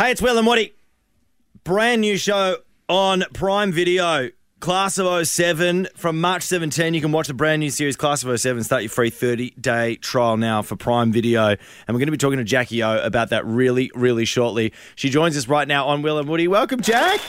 Hey, it's Will and Woody. Brand new show on Prime Video. Class of 07 from March 17. You can watch the brand new series Class of 07. Start your free 30 day trial now for Prime Video. And we're going to be talking to Jackie O about that really, really shortly. She joins us right now on Will and Woody. Welcome, Jack.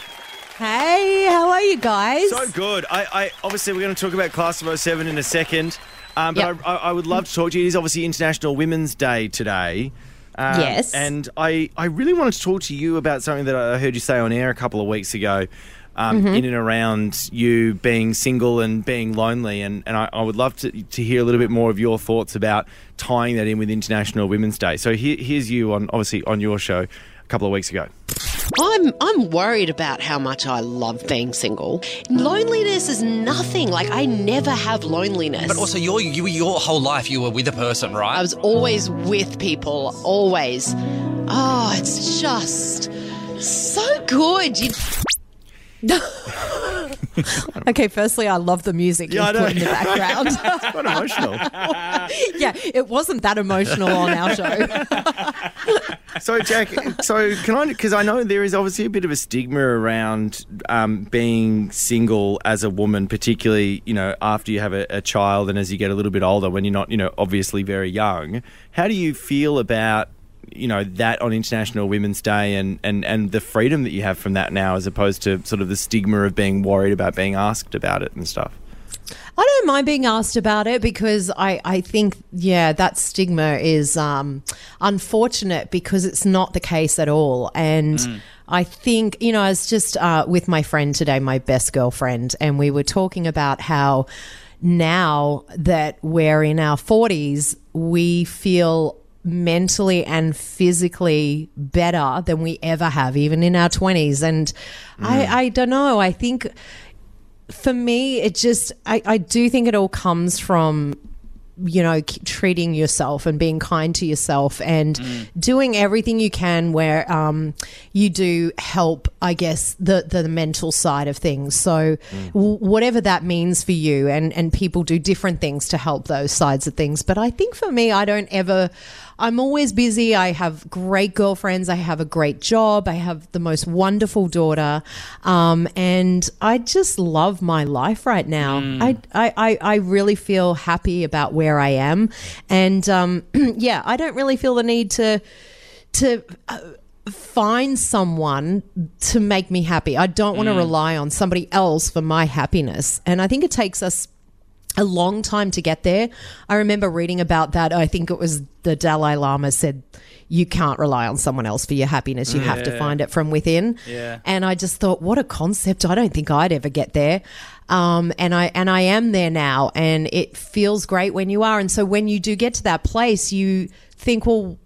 Hey, how are you guys? So good. I, I obviously we're going to talk about Class of 07 in a second. Um, but Yep. I, I, I would love to talk to you. It is obviously International Women's Day today. Um, Yes. And I, I really wanted to talk to you about something that I heard you say on air a couple of weeks ago. Um, Mm-hmm. In and around you being single and being lonely, and, and I, I would love to, to hear a little bit more of your thoughts about tying that in with International Women's Day. So here, here's you on obviously on your show a couple of weeks ago. I'm I'm worried about how much I love being single. Loneliness is nothing. Like I never have loneliness. But also, your you, your whole life you were with a person, right? I was always with people, always. Oh, it's just so good. You, Okay, firstly, I love the music Yeah, you put in the background. It's quite emotional. yeah, it wasn't that emotional on our show. So, Jack, so can I? Because I know there is obviously a bit of a stigma around um, being single as a woman, particularly you know after you have a, a child and as you get a little bit older, when you're not you know obviously very young. How do you feel about you know that on International Women's Day and and and the freedom that you have from that now, as opposed to sort of the stigma of being worried about being asked about it and stuff? I don't mind being asked about it because I, I think, yeah, that stigma is um, unfortunate because it's not the case at all. And I think, you know, I was just uh, with my friend today, my best girlfriend, and we were talking about how now that we're in our 40s, we feel mentally and physically better than we ever have, even in our 20s. And I, mm. I don't know. I think for me, it just, I, I do think it all comes from, you know, treating yourself and being kind to yourself and doing everything you can where um, you do help, I guess, the, the mental side of things. So, w- whatever that means for you, and, and people do different things to help those sides of things. But I think for me, I don't ever. I'm always busy. I have great girlfriends. I have a great job. I have the most wonderful daughter. Um, and I just love my life right now. I, I, I, I really feel happy about where I am. And um, yeah, I don't really feel the need to, to, uh, find someone to make me happy. I don't want to rely on somebody else for my happiness. And I think it takes us a long time to get there. I remember reading about that. I think it was the Dalai Lama said, you can't rely on someone else for your happiness. You have to find it from within. Yeah. And I just thought, what a concept. I don't think I'd ever get there. Um, and I and I am there now, and it feels great when you are. And so when you do get to that place, you think, well,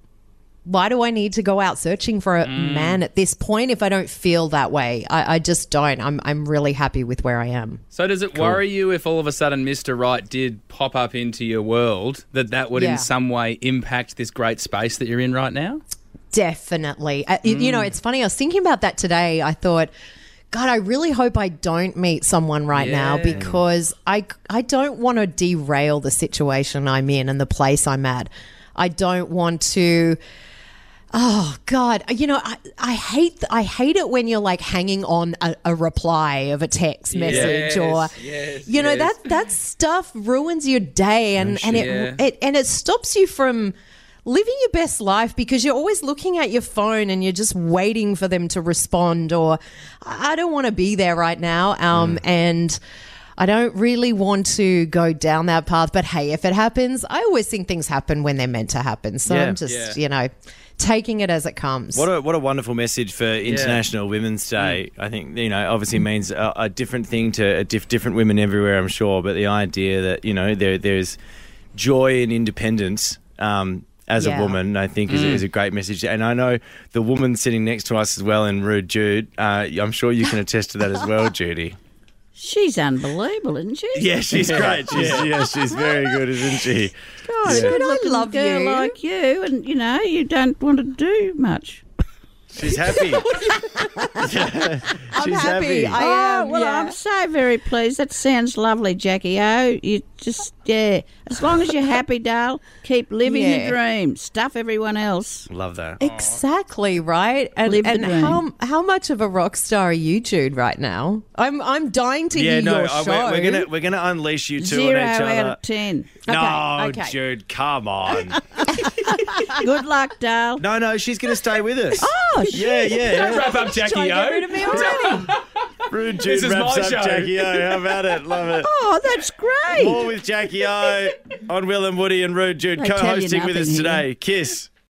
why do I need to go out searching for a man at this point if I don't feel that way? I, I just don't. I'm I'm really happy with where I am. So does it worry you if all of a sudden Mr. Right did pop up into your world that that would Yeah. in some way impact this great space that you're in right now? Definitely. Uh, you- You know, it's funny. I was thinking about that today. I thought, God, I really hope I don't meet someone right now because I I don't want to derail the situation I'm in and the place I'm at. I don't want to. Oh God! You know, I, I hate I hate it when you're like hanging on a, a reply of a text message or yes, you know yes. that that stuff ruins your day and and it, Yeah. it and it stops you from living your best life because you're always looking at your phone and you're just waiting for them to respond or I I don't want to be there right now um and I don't really want to go down that path but hey if it happens I always think things happen when they're meant to happen so Yeah. I'm just Yeah. you know taking it as it comes What a what a wonderful message for International Women's Day. I think you know obviously means a, a different thing to a diff, different women everywhere. I'm sure, but the idea that you know there there's joy and independence. Um, as a woman, I think is, is a great message, and I know the woman sitting next to us as well, in Rude Jude. Uh, I'm sure you can attest to that as well, Judy. She's unbelievable, isn't she? Yeah, she's great. She's, yeah, she's very good, isn't she? God, Yeah. a good-looking love girl you. like you, and you know you don't want to do much. She's happy. I'm She's happy. happy. I Oh, am. well, yeah. I'm so very pleased. That sounds lovely, Jackie Oh, You just, yeah. As long as you're happy, Dale, keep living Yeah. your dream. Stuff everyone else. Love that. Exactly right, and Live the and dream. how how much of a rock star are you, Jude? Right now, I'm I'm dying to Yeah, hear no, your show. we're, we're gonna we're gonna unleash you two Zero on each out of ten. No, Okay, okay. Jude, come on. Good luck, Dale. no, no, she's gonna stay with us. Oh, yeah, yeah. Wrap up, Jackie Trying to get rid O. of me already. Rude Jude This is wraps my up show. Jackie O. How about it? Love it. Oh, that's great. More with Jackie O on Will and Woody and Rude Jude They tell you co-hosting with us nothing here. today. Kiss.